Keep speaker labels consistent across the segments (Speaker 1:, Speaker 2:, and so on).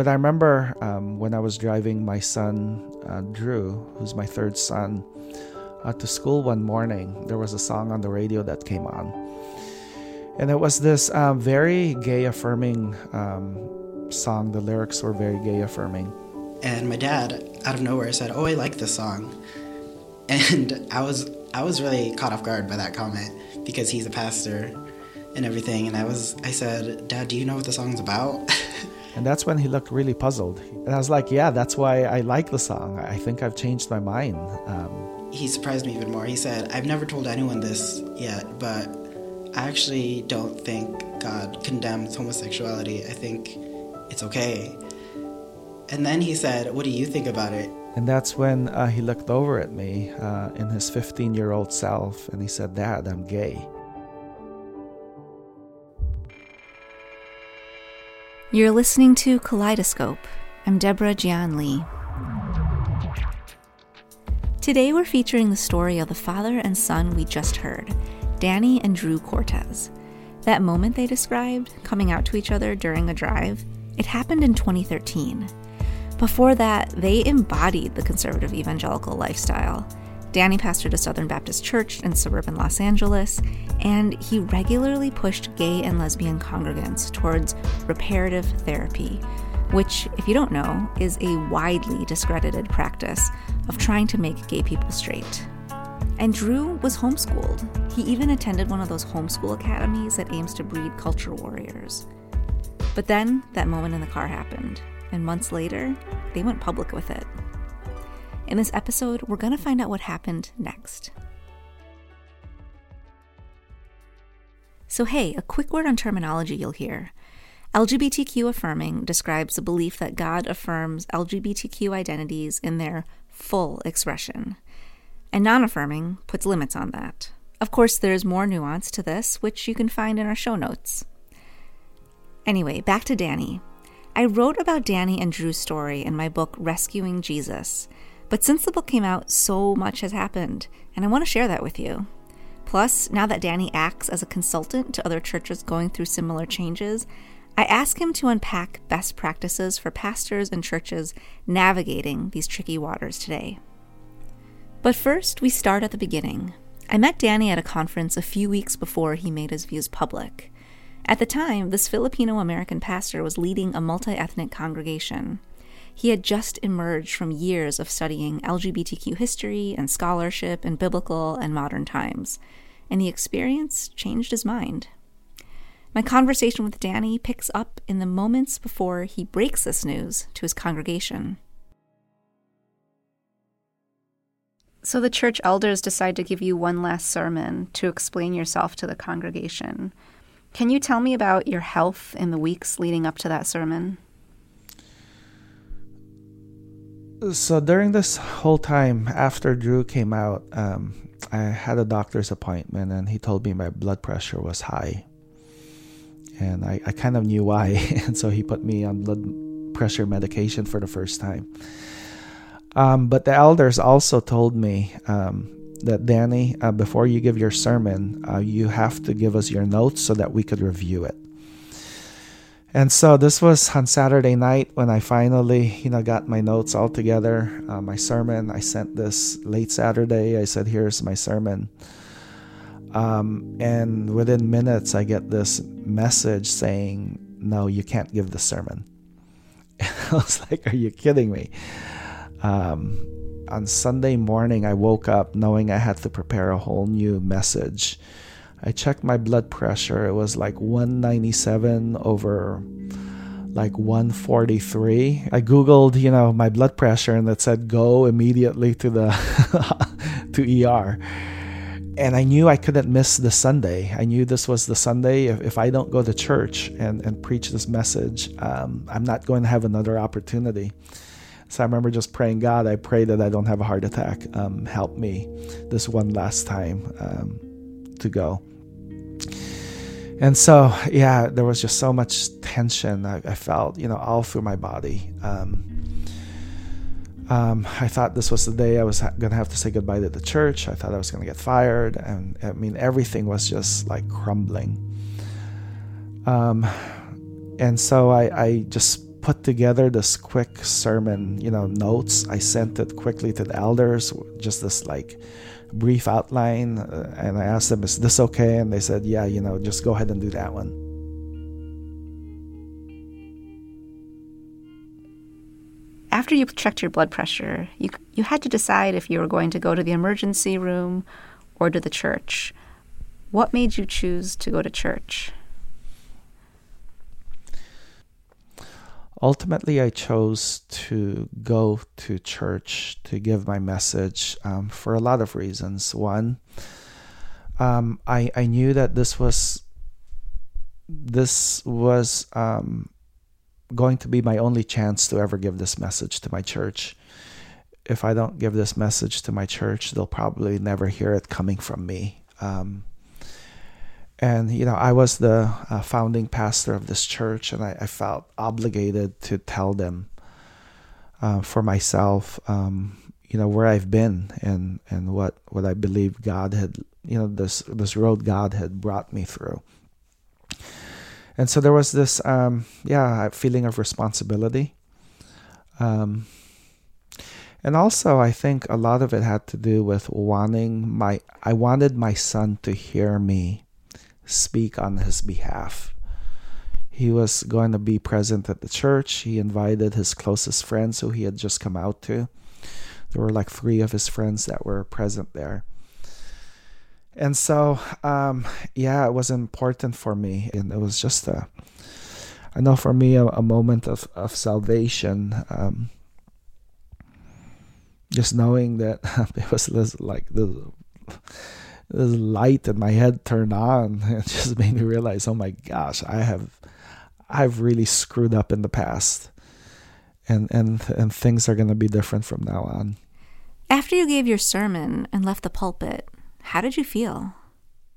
Speaker 1: but I remember um, when I was driving my son, uh, Drew, who's my third son, uh, to school one morning, there was a song on the radio that came on. And it was this um, very gay affirming um, song. The lyrics were very gay affirming.
Speaker 2: And my dad, out of nowhere, said, "Oh, I like this song," and I was I was really caught off guard by that comment because he's a pastor and everything. And I was I said, "Dad, do you know what the song's about?"
Speaker 1: And that's when he looked really puzzled. And I was like, yeah, that's why I like the song. I think I've changed my mind. Um,
Speaker 2: he surprised me even more. He said, I've never told anyone this yet, but I actually don't think God condemns homosexuality. I think it's okay. And then he said, What do you think about it?
Speaker 1: And that's when uh, he looked over at me uh, in his 15 year old self and he said, Dad, I'm gay.
Speaker 3: You're listening to Kaleidoscope. I'm Deborah Jian Lee. Today we're featuring the story of the father and son we just heard, Danny and Drew Cortez. That moment they described, coming out to each other during a drive, it happened in 2013. Before that, they embodied the conservative evangelical lifestyle. Danny pastored a Southern Baptist church in suburban Los Angeles, and he regularly pushed gay and lesbian congregants towards reparative therapy, which, if you don't know, is a widely discredited practice of trying to make gay people straight. And Drew was homeschooled. He even attended one of those homeschool academies that aims to breed culture warriors. But then that moment in the car happened, and months later, they went public with it. In this episode, we're going to find out what happened next. So, hey, a quick word on terminology you'll hear. LGBTQ affirming describes the belief that God affirms LGBTQ identities in their full expression, and non affirming puts limits on that. Of course, there's more nuance to this, which you can find in our show notes. Anyway, back to Danny. I wrote about Danny and Drew's story in my book Rescuing Jesus, but since the book came out, so much has happened, and I want to share that with you. Plus, now that Danny acts as a consultant to other churches going through similar changes, I ask him to unpack best practices for pastors and churches navigating these tricky waters today. But first, we start at the beginning. I met Danny at a conference a few weeks before he made his views public. At the time, this Filipino American pastor was leading a multi ethnic congregation. He had just emerged from years of studying LGBTQ history and scholarship in biblical and modern times, and the experience changed his mind. My conversation with Danny picks up in the moments before he breaks this news to his congregation. So, the church elders decide to give you one last sermon to explain yourself to the congregation. Can you tell me about your health in the weeks leading up to that sermon?
Speaker 1: So during this whole time after Drew came out, um, I had a doctor's appointment and he told me my blood pressure was high. And I, I kind of knew why. and so he put me on blood pressure medication for the first time. Um, but the elders also told me um, that, Danny, uh, before you give your sermon, uh, you have to give us your notes so that we could review it. And so this was on Saturday night when I finally, you know, got my notes all together, uh, my sermon. I sent this late Saturday. I said, "Here's my sermon." Um, and within minutes, I get this message saying, "No, you can't give the sermon." And I was like, "Are you kidding me?" Um, on Sunday morning, I woke up knowing I had to prepare a whole new message I checked my blood pressure. It was like 197 over like 143. I googled, you know, my blood pressure and it said go immediately to the to ER. And I knew I couldn't miss the Sunday. I knew this was the Sunday. If, if I don't go to church and, and preach this message, um, I'm not going to have another opportunity. So I remember just praying, God, I pray that I don't have a heart attack. Um, help me this one last time um, to go. And so, yeah, there was just so much tension I, I felt, you know, all through my body. Um, um, I thought this was the day I was ha- going to have to say goodbye to the church. I thought I was going to get fired. And I mean, everything was just like crumbling. Um, and so I, I just put together this quick sermon, you know, notes. I sent it quickly to the elders, just this like brief outline, uh, and I asked them, "Is this okay?" And they said, "Yeah, you know, just go ahead and do that one."
Speaker 3: After you checked your blood pressure, you you had to decide if you were going to go to the emergency room or to the church. What made you choose to go to church?
Speaker 1: Ultimately i chose to go to church to give my message um, for a lot of reasons. One um, I, I knew that this was this was um, going to be my only chance to ever give this message to my church. If i don't give this message to my church they'll probably never hear it coming from me. Um, and you know i was the uh, founding pastor of this church and i, I felt obligated to tell them uh, for myself um, you know where i've been and and what what i believe god had you know this this road god had brought me through. And so there was this um, yeah feeling of responsibility. Um, and also i think a lot of it had to do with wanting my i wanted my son to hear me speak on his behalf. He was going to be present at the church. He invited his closest friends who he had just come out to. There were like three of his friends that were present there. And so, um, yeah, it was important for me. And it was just a, I know for me, a, a moment of, of salvation. Um, just knowing that it was like the this light in my head turned on. It just made me realize, oh my gosh, I have I've really screwed up in the past. And and and things are going to be different from now on.
Speaker 3: After you gave your sermon and left the pulpit, how did you feel?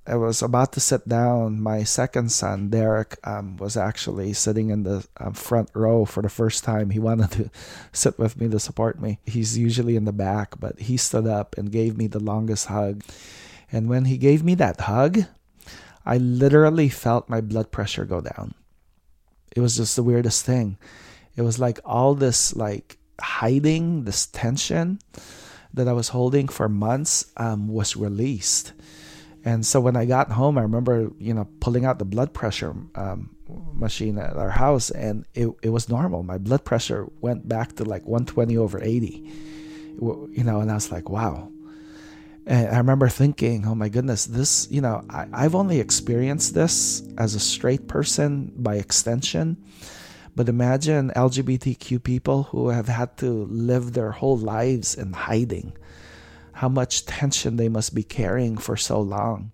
Speaker 1: I was about to sit down. My second son, Derek, um, was actually sitting in the um, front row for the first time. He wanted to sit with me to support me. He's usually in the back, but he stood up and gave me the longest hug. And when he gave me that hug, I literally felt my blood pressure go down. It was just the weirdest thing. It was like all this like hiding, this tension that I was holding for months um, was released. And so when I got home, I remember, you know, pulling out the blood pressure um, machine at our house, and it, it was normal. My blood pressure went back to like 120 over 80, you know, and I was like, wow, and I remember thinking, oh my goodness, this, you know, I, I've only experienced this as a straight person by extension. But imagine LGBTQ people who have had to live their whole lives in hiding. How much tension they must be carrying for so long.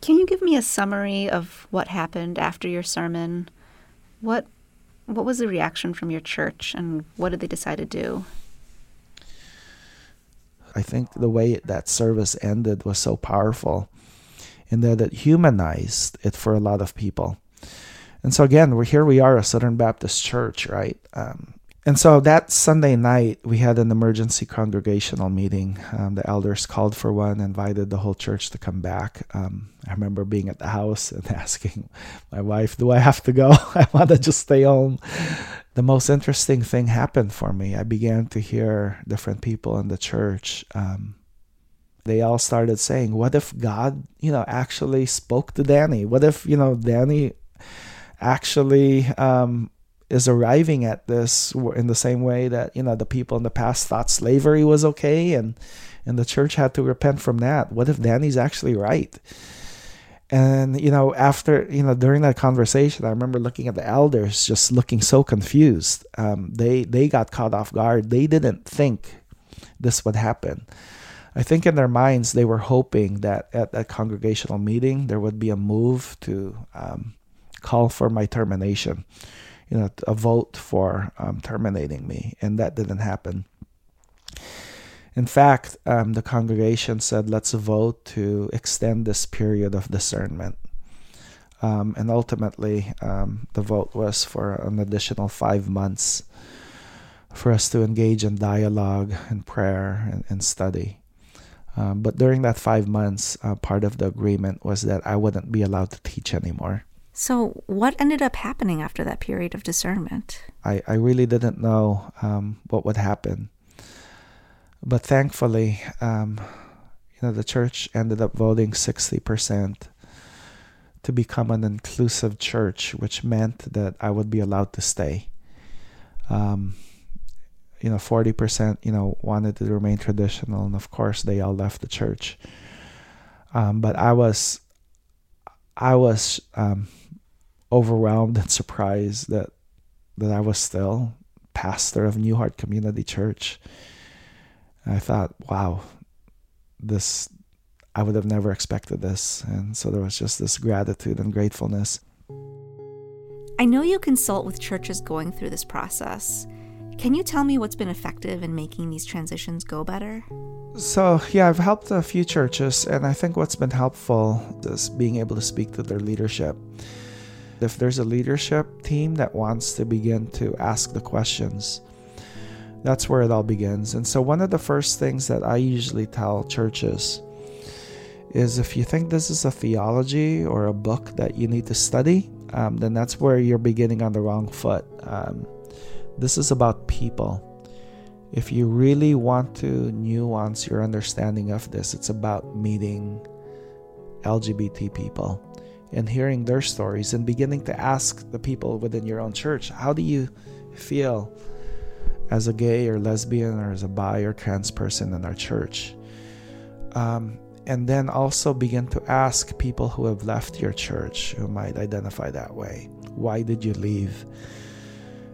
Speaker 3: Can you give me a summary of what happened after your sermon? What what was the reaction from your church, and what did they decide to do?
Speaker 1: I think the way that service ended was so powerful in that it humanized it for a lot of people. And so again, we're here. We are a Southern Baptist church, right? Um, and so that Sunday night, we had an emergency congregational meeting. Um, the elders called for one, invited the whole church to come back. Um, I remember being at the house and asking my wife, Do I have to go? I want to just stay home. The most interesting thing happened for me. I began to hear different people in the church. Um, they all started saying, What if God, you know, actually spoke to Danny? What if, you know, Danny actually um, is arriving at this in the same way that you know the people in the past thought slavery was okay and and the church had to repent from that. What if danny's actually right? And you know after you know during that conversation i remember looking at the elders just looking so confused. Um, they they got caught off guard. They didn't think this would happen. I think in their minds they were hoping that at that congregational meeting there would be a move to um, call for my termination you know, a vote for um, terminating me, and that didn't happen. In fact, um, the congregation said, let's vote to extend this period of discernment. Um, and ultimately, um, the vote was for an additional five months for us to engage in dialogue and prayer and, and study. Um, but during that five months, uh, part of the agreement was that I wouldn't be allowed to teach anymore.
Speaker 3: So, what ended up happening after that period of discernment?
Speaker 1: I, I really didn't know um, what would happen. But thankfully, um, you know, the church ended up voting 60% to become an inclusive church, which meant that I would be allowed to stay. Um, you know, 40%, you know, wanted to remain traditional. And of course, they all left the church. Um, but I was, I was um, overwhelmed and surprised that, that I was still pastor of New Heart Community Church. And I thought, wow, this, I would have never expected this. And so there was just this gratitude and gratefulness.
Speaker 3: I know you consult with churches going through this process. Can you tell me what's been effective in making these transitions go better?
Speaker 1: So, yeah, I've helped a few churches, and I think what's been helpful is being able to speak to their leadership. If there's a leadership team that wants to begin to ask the questions, that's where it all begins. And so, one of the first things that I usually tell churches is if you think this is a theology or a book that you need to study, um, then that's where you're beginning on the wrong foot. Um, this is about people. If you really want to nuance your understanding of this, it's about meeting LGBT people and hearing their stories and beginning to ask the people within your own church, how do you feel as a gay or lesbian or as a bi or trans person in our church? Um, and then also begin to ask people who have left your church who might identify that way. Why did you leave?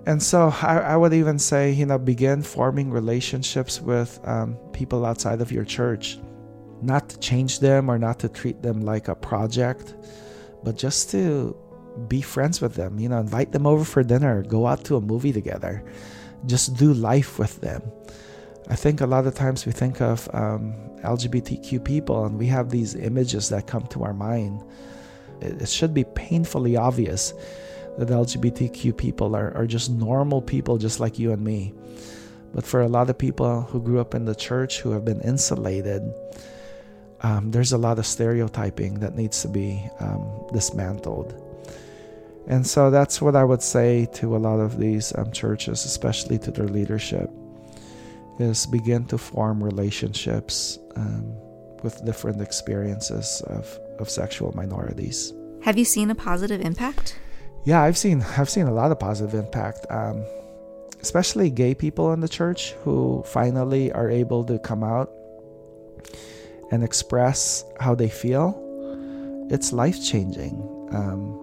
Speaker 1: And so I, I, would even say, you know, begin forming relationships with um, people outside of your church. Not to change them or not to treat them like a project, but just to be friends with them. You know, invite them over for dinner, go out to a movie together, just do life with them. I think a lot of times we think of um, LGBTQ people and we have these images that come to our mind. It, it should be painfully obvious that LGBTQ people are, are just normal people just like you and me. But for a lot of people who grew up in the church who have been insulated, um, there's a lot of stereotyping that needs to be um, dismantled. And so that's what I would say to a lot of these um, churches, especially to their leadership, is begin to form relationships um, with different experiences of, of sexual minorities.
Speaker 3: Have you seen a positive impact?
Speaker 1: yeah, I've seen I've seen a lot of positive impact, um, especially gay people in the church who finally are able to come out and express how they feel. It's life changing. Um,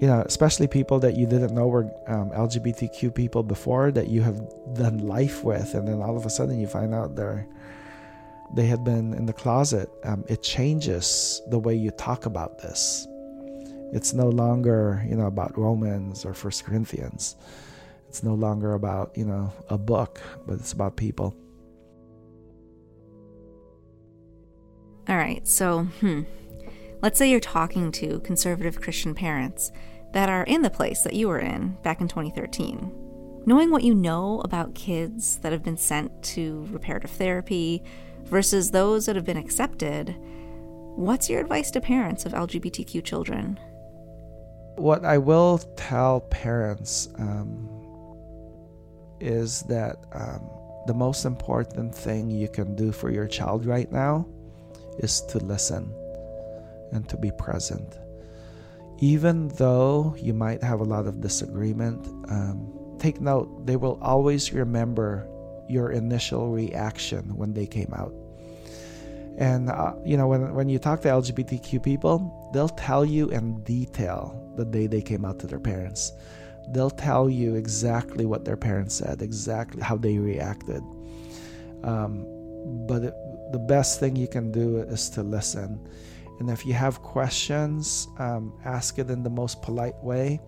Speaker 1: you know, especially people that you didn't know were um, LGBTQ people before that you have done life with, and then all of a sudden you find out they're they had been in the closet. Um, it changes the way you talk about this it's no longer, you know, about Romans or First Corinthians. It's no longer about, you know, a book, but it's about people.
Speaker 3: All right, so, hmm. Let's say you're talking to conservative Christian parents that are in the place that you were in back in 2013. Knowing what you know about kids that have been sent to reparative therapy versus those that have been accepted, what's your advice to parents of LGBTQ children?
Speaker 1: What I will tell parents um, is that um, the most important thing you can do for your child right now is to listen and to be present. Even though you might have a lot of disagreement, um, take note, they will always remember your initial reaction when they came out. And uh, you know, when when you talk to LGBTQ people, they'll tell you in detail the day they came out to their parents. They'll tell you exactly what their parents said, exactly how they reacted. Um, but it, the best thing you can do is to listen. And if you have questions, um, ask it in the most polite way,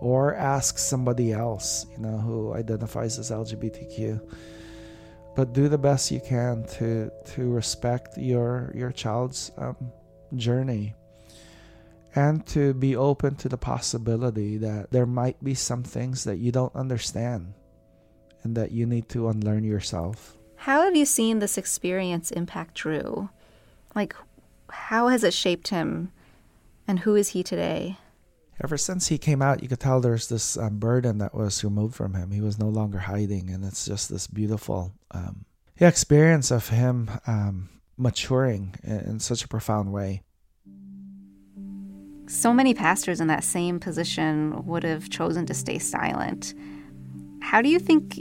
Speaker 1: or ask somebody else, you know, who identifies as LGBTQ but do the best you can to to respect your your child's um, journey and to be open to the possibility that there might be some things that you don't understand and that you need to unlearn yourself
Speaker 3: How have you seen this experience impact Drew? Like, how has it shaped him, and who is he today?
Speaker 1: Ever since he came out, you could tell there's this um, burden that was removed from him. He was no longer hiding, and it's just this beautiful um, experience of him um, maturing in, in such a profound way.
Speaker 3: So many pastors in that same position would have chosen to stay silent. How do you think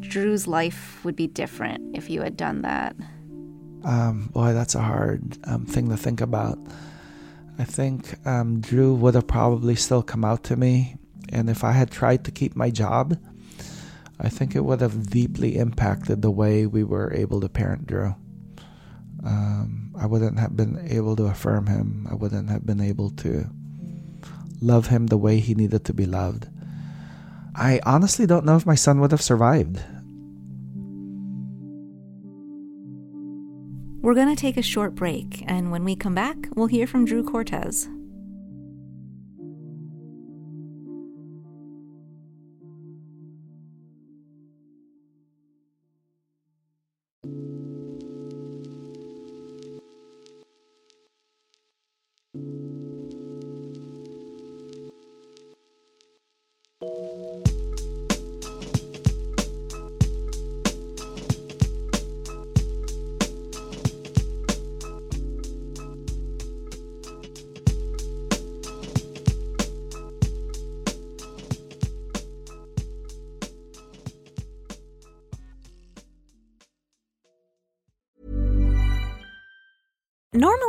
Speaker 3: Drew's life would be different if you had done that?
Speaker 1: Um, boy, that's a hard um, thing to think about. I think um, Drew would have probably still come out to me, and if I had tried to keep my job, I think it would have deeply impacted the way we were able to parent Drew. Um, I wouldn't have been able to affirm him. I wouldn't have been able to love him the way he needed to be loved. I honestly don't know if my son would have survived.
Speaker 3: We're going to take a short break, and when we come back, we'll hear from Drew Cortez.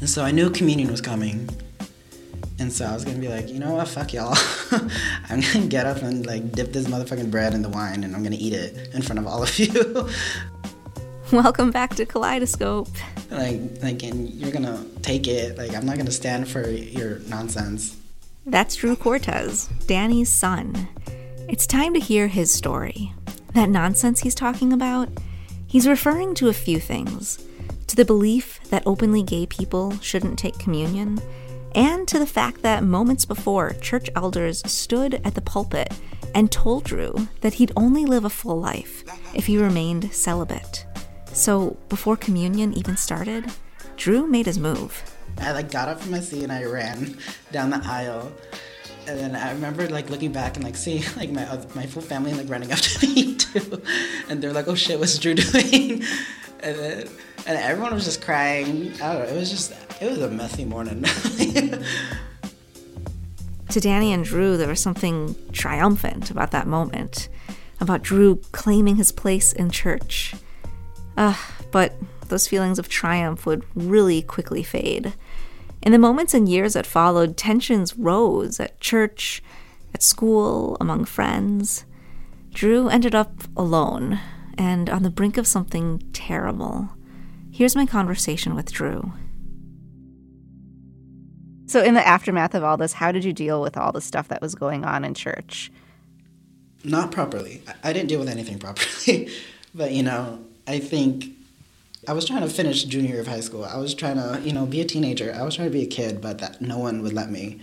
Speaker 2: And so I knew communion was coming. And so I was gonna be like, you know what, fuck y'all. I'm gonna get up and like dip this motherfucking bread in the wine and I'm gonna eat it in front of all of you.
Speaker 3: Welcome back to Kaleidoscope.
Speaker 2: like, like, and you're gonna take it. Like, I'm not gonna stand for your nonsense.
Speaker 3: That's Drew Cortez, Danny's son. It's time to hear his story. That nonsense he's talking about, he's referring to a few things to the belief that openly gay people shouldn't take communion, and to the fact that moments before, church elders stood at the pulpit and told Drew that he'd only live a full life if he remained celibate. So, before communion even started, Drew made his move.
Speaker 2: I like got up from my seat and I ran down the aisle. And then I remember like looking back and like seeing like my my full family like running to me too, and they're like, "Oh shit, what's Drew doing?" And then and everyone was just crying. I don't know. It was just it was a messy morning.
Speaker 3: to Danny and Drew, there was something triumphant about that moment, about Drew claiming his place in church. But those feelings of triumph would really quickly fade. In the moments and years that followed, tensions rose at church, at school, among friends. Drew ended up alone and on the brink of something terrible. Here's my conversation with Drew. So, in the aftermath of all this, how did you deal with all the stuff that was going on in church?
Speaker 2: Not properly. I didn't deal with anything properly. but, you know, I think I was trying to finish junior year of high school. I was trying to, you know, be a teenager. I was trying to be a kid, but that no one would let me.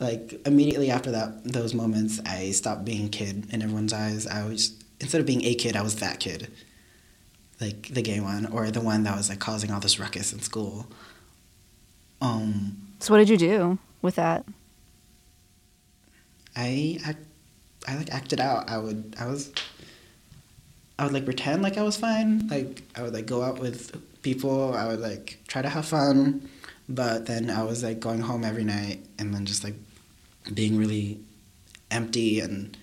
Speaker 2: Like immediately after that, those moments, I stopped being a kid in everyone's eyes. I was instead of being a kid, I was that kid like the gay one or the one that was like causing all this ruckus in school. Um,
Speaker 3: so what did you do with that?
Speaker 2: I act, I like acted out. I would I was I would like pretend like I was fine. Like I would like go out with people. I would like try to have fun, but then I was like going home every night and then just like being really empty and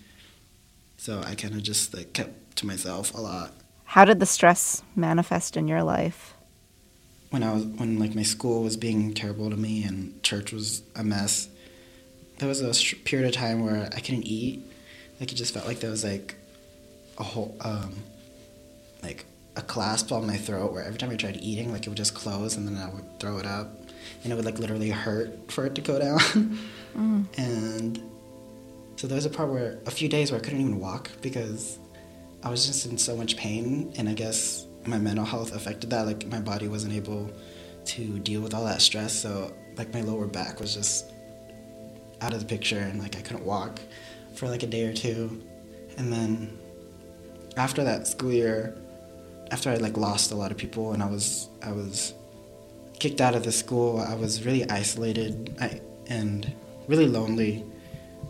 Speaker 2: so I kind of just like kept to myself a lot.
Speaker 3: How did the stress manifest in your life?
Speaker 2: When I was when like my school was being terrible to me and church was a mess, there was a period of time where I couldn't eat. Like it just felt like there was like a whole um, like a clasp on my throat where every time I tried eating, like it would just close and then I would throw it up, and it would like literally hurt for it to go down. mm. And so there was a part where a few days where I couldn't even walk because I was just in so much pain, and I guess my mental health affected that. Like my body wasn't able to deal with all that stress, so like my lower back was just out of the picture, and like I couldn't walk for like a day or two, and then after that school year, after I like lost a lot of people and I was I was kicked out of the school, I was really isolated I, and really lonely,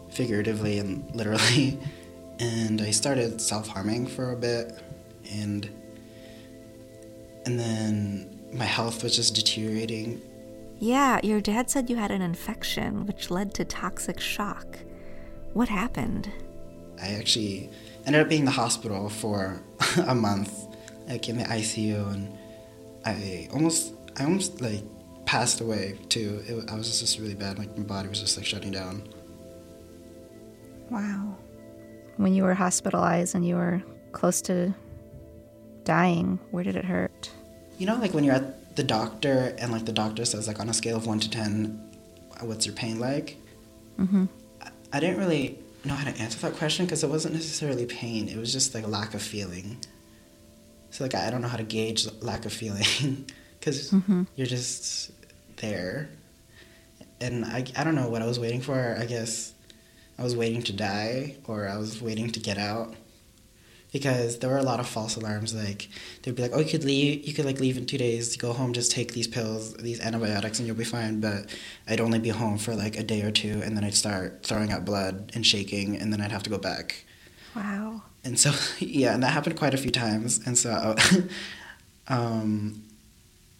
Speaker 2: figuratively and literally. And I started self-harming for a bit, and and then my health was just deteriorating.
Speaker 3: Yeah, your dad said you had an infection which led to toxic shock. What happened?
Speaker 2: I actually ended up being in the hospital for a month, like in the ICU, and I almost, I almost like passed away too. It, I was just really bad. Like my body was just like shutting down.
Speaker 3: Wow. When you were hospitalized and you were close to dying, where did it hurt?
Speaker 2: You know, like when you're at the doctor and like the doctor says like on a scale of one to ten, what's your pain like? Mm-hmm. I, I didn't really know how to answer that question because it wasn't necessarily pain. It was just like a lack of feeling. So like I don't know how to gauge lack of feeling because mm-hmm. you're just there, and I I don't know what I was waiting for. I guess I was waiting to die or I was waiting to get out because there were a lot of false alarms. Like they'd be like, "Oh, you could leave. You could like leave in two days. Go home. Just take these pills, these antibiotics, and you'll be fine." But I'd only be home for like a day or two, and then I'd start throwing out blood and shaking, and then I'd have to go back.
Speaker 3: Wow.
Speaker 2: And so yeah, and that happened quite a few times, and so. um,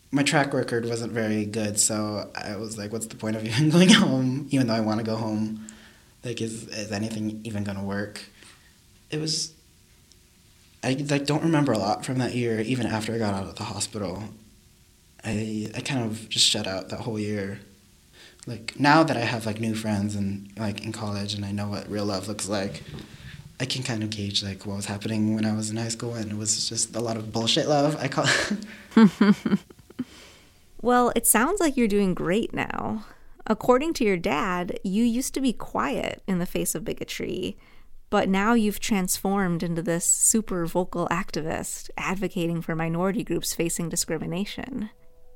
Speaker 2: my track record wasn't very good, so I was like, "What's the point of even going home? Even though I want to go home, like, is is anything even gonna work?" It was I like don't remember a lot from that year. Even after I got out of the hospital, I I kind of just shut out that whole year. Like now that I have like new friends and like in college and I know what real love looks like, I can kind of gauge like what was happening when I was in high school and it was just a lot of bullshit love. I call.
Speaker 3: well, it sounds like you're doing great now. According to your dad, you used to be quiet in the face of bigotry but now you've transformed into this super vocal activist advocating for minority groups facing discrimination.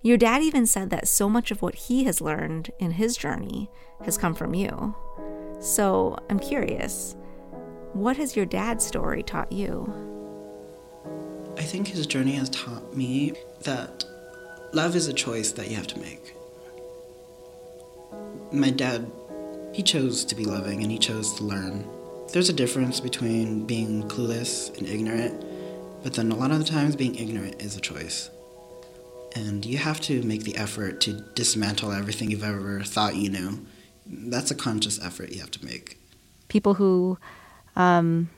Speaker 3: Your dad even said that so much of what he has learned in his journey has come from you. So I'm curious, what has your dad's story taught you?
Speaker 2: I think his journey has taught me that love is a choice that you have to make. My dad, he chose to be loving and he chose to learn there's a difference between being clueless and ignorant, but then a lot of the times being ignorant is a choice. And you have to make the effort to dismantle everything you've ever thought you knew. That's a conscious effort you have to make.
Speaker 3: People who um,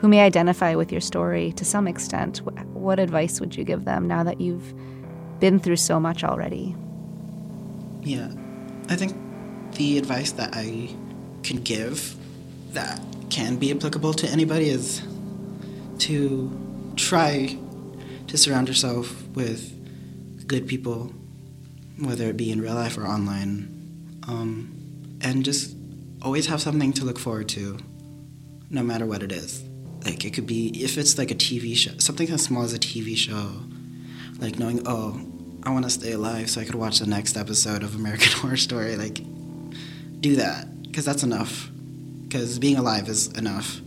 Speaker 3: who may identify with your story to some extent, what advice would you give them now that you've been through so much already?
Speaker 2: Yeah, I think the advice that I can give that can be applicable to anybody is to try to surround yourself with good people, whether it be in real life or online, um, and just always have something to look forward to, no matter what it is. Like it could be if it's like a TV show, something as small as a TV show, like knowing, oh, I want to stay alive so I could watch the next episode of American Horror Story. Like, do that because that's enough because being alive is enough.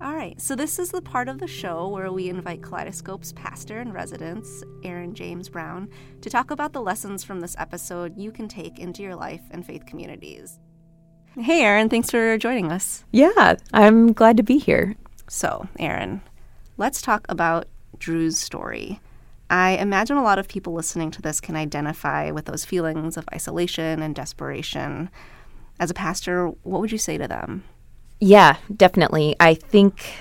Speaker 3: All right, so this is the part of the show where we invite Kaleidoscope's pastor and residence, Aaron James Brown, to talk about the lessons from this episode you can take into your life and faith communities. Hey, Aaron, thanks for joining us.
Speaker 4: Yeah, I'm glad to be here.
Speaker 3: So, Aaron, let's talk about Drew's story. I imagine a lot of people listening to this can identify with those feelings of isolation and desperation. As a pastor, what would you say to them?
Speaker 4: Yeah, definitely. I think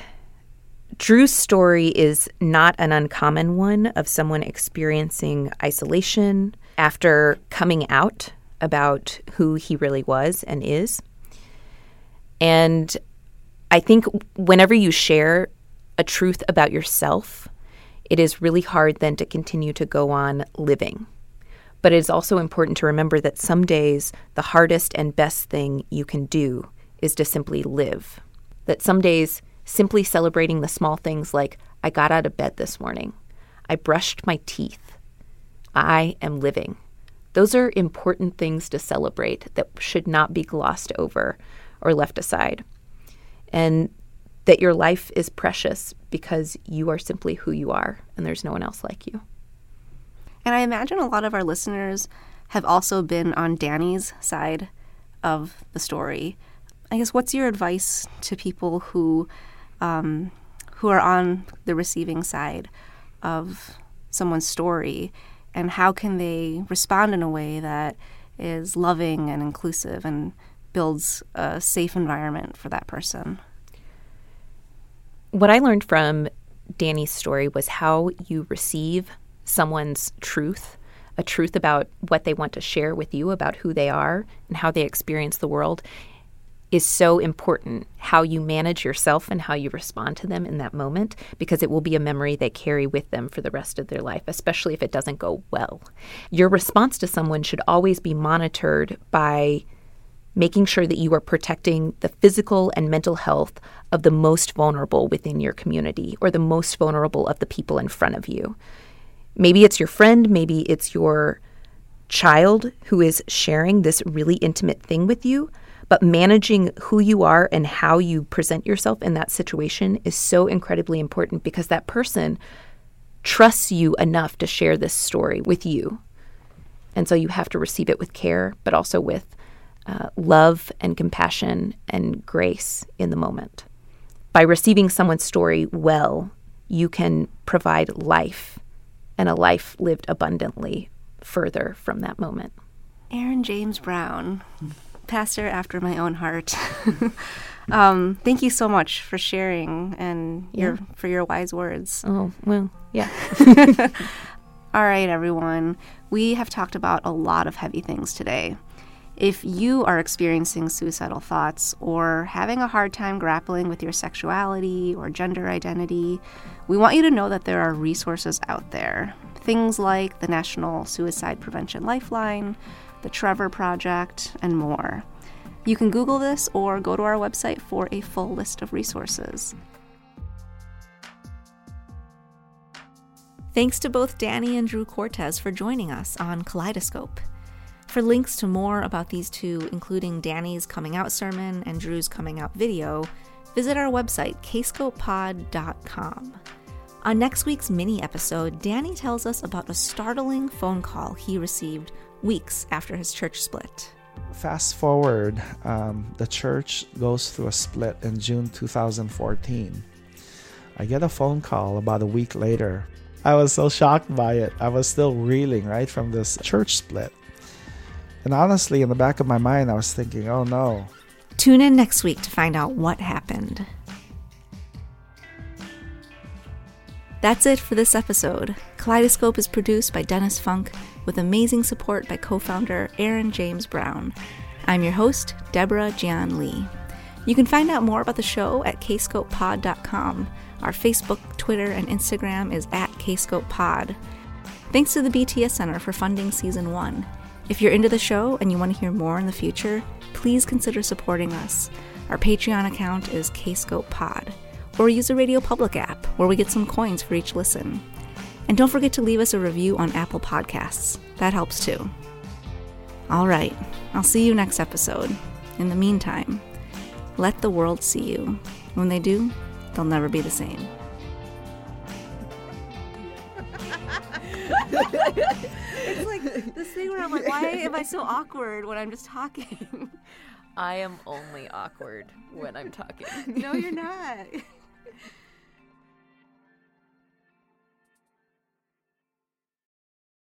Speaker 4: Drew's story is not an uncommon one of someone experiencing isolation after coming out about who he really was and is. And I think whenever you share a truth about yourself, it is really hard then to continue to go on living. But it is also important to remember that some days the hardest and best thing you can do is to simply live. That some days simply celebrating the small things like, I got out of bed this morning, I brushed my teeth, I am living. Those are important things to celebrate that should not be glossed over or left aside. And that your life is precious because you are simply who you are and there's no one else like you.
Speaker 3: And I imagine a lot of our listeners have also been on Danny's side of the story. I guess what's your advice to people who um, who are on the receiving side of someone's story, and how can they respond in a way that is loving and inclusive and builds a safe environment for that person?
Speaker 4: What I learned from Danny's story was how you receive someone's truth, a truth about what they want to share with you about who they are and how they experience the world is so important how you manage yourself and how you respond to them in that moment because it will be a memory they carry with them for the rest of their life, especially if it doesn't go well. Your response to someone should always be monitored by making sure that you are protecting the physical and mental health of the most vulnerable within your community or the most vulnerable of the people in front of you. Maybe it's your friend, maybe it's your child who is sharing this really intimate thing with you. But managing who you are and how you present yourself in that situation is so incredibly important because that person trusts you enough to share this story with you. And so you have to receive it with care, but also with uh, love and compassion and grace in the moment. By receiving someone's story well, you can provide life and a life lived abundantly further from that moment.
Speaker 3: Aaron James Brown pastor after my own heart. um, thank you so much for sharing and your yeah. for your wise words.
Speaker 4: Oh well, yeah.
Speaker 3: All right, everyone. We have talked about a lot of heavy things today. If you are experiencing suicidal thoughts or having a hard time grappling with your sexuality or gender identity, we want you to know that there are resources out there. Things like the National Suicide Prevention Lifeline, the Trevor Project, and more. You can Google this or go to our website for a full list of resources. Thanks to both Danny and Drew Cortez for joining us on Kaleidoscope. For links to more about these two, including Danny's coming out sermon and Drew's coming out video, visit our website, kscopepod.com. On next week's mini episode, Danny tells us about a startling phone call he received weeks after his church split.
Speaker 1: Fast forward, um, the church goes through a split in June 2014. I get a phone call about a week later. I was so shocked by it. I was still reeling, right, from this church split. And honestly, in the back of my mind, I was thinking, oh no.
Speaker 3: Tune in next week to find out what happened. That's it for this episode. Kaleidoscope is produced by Dennis Funk with amazing support by co founder Aaron James Brown. I'm your host, Deborah Jian Lee. You can find out more about the show at kscopepod.com. Our Facebook, Twitter, and Instagram is at kscopepod. Thanks to the BTS Center for funding season one. If you're into the show and you want to hear more in the future, please consider supporting us. Our Patreon account is Kscope Pod, or use the Radio Public app, where we get some coins for each listen. And don't forget to leave us a review on Apple Podcasts. That helps too. All right, I'll see you next episode. In the meantime, let the world see you. When they do,
Speaker 5: they'll never be the same. it's like this thing where I'm like, why am I so awkward when I'm just talking?
Speaker 4: I am only awkward when I'm talking.
Speaker 5: no, you're not.